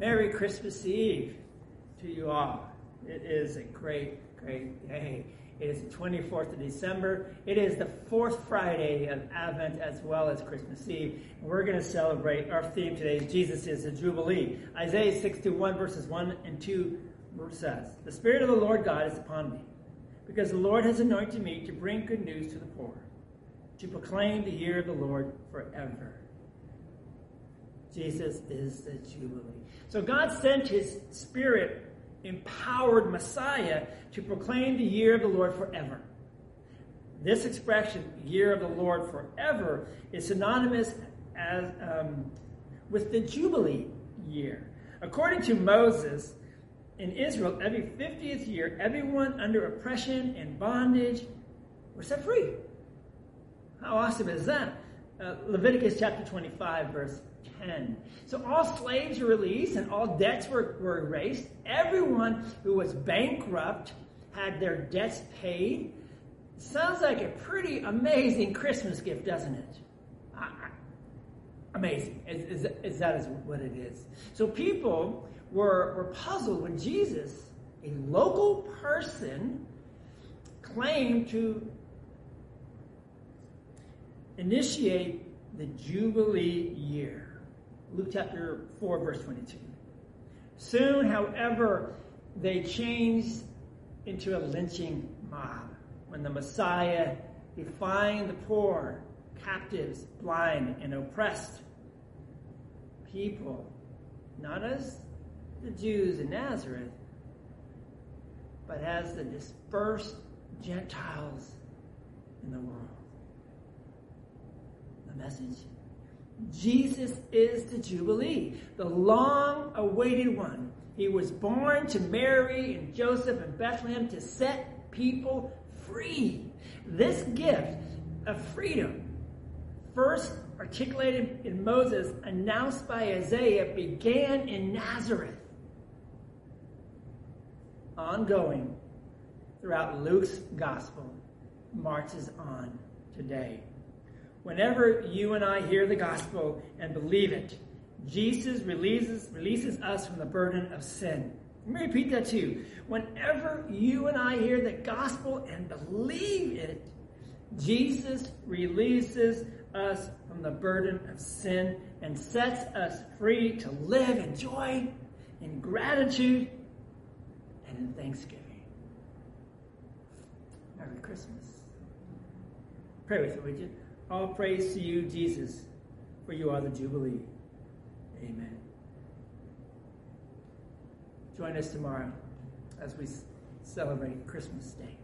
Merry Christmas Eve to you all. It is a great, great day. It is the 24th of December. It is the fourth Friday of Advent as well as Christmas Eve. And we're going to celebrate. Our theme today is Jesus is the Jubilee. Isaiah 61 verses 1 and 2 says, The Spirit of the Lord God is upon me, because the Lord has anointed me to bring good news to the poor, to proclaim the year of the Lord forever. Jesus is the Jubilee. So God sent his Spirit empowered Messiah to proclaim the year of the Lord forever. This expression, year of the Lord forever, is synonymous as, um, with the Jubilee year. According to Moses, in Israel, every 50th year, everyone under oppression and bondage were set free. How awesome is that? Uh, Leviticus chapter 25, verse 10. So all slaves were released and all debts were, were erased. Everyone who was bankrupt had their debts paid. Sounds like a pretty amazing Christmas gift, doesn't it? amazing. Is, is, is that is what it is. So people were, were puzzled when Jesus, a local person, claimed to initiate the Jubilee year. Luke chapter 4, verse 22. Soon, however, they changed into a lynching mob when the Messiah, defying the poor, captives, blind, and oppressed people, not as the Jews in Nazareth, but as the dispersed Gentiles in the world. The message Jesus is the Jubilee, the long awaited one. He was born to Mary and Joseph in Bethlehem to set people free. This gift of freedom, first articulated in Moses, announced by Isaiah, began in Nazareth. Ongoing throughout Luke's gospel, marches on today. Whenever you and I hear the gospel and believe it, Jesus releases, releases us from the burden of sin. Let me repeat that to you. Whenever you and I hear the gospel and believe it, Jesus releases us from the burden of sin and sets us free to live in joy, in gratitude, and in thanksgiving. Merry Christmas. Pray with me, would you? All praise to you, Jesus, for you are the Jubilee. Amen. Join us tomorrow as we celebrate Christmas Day.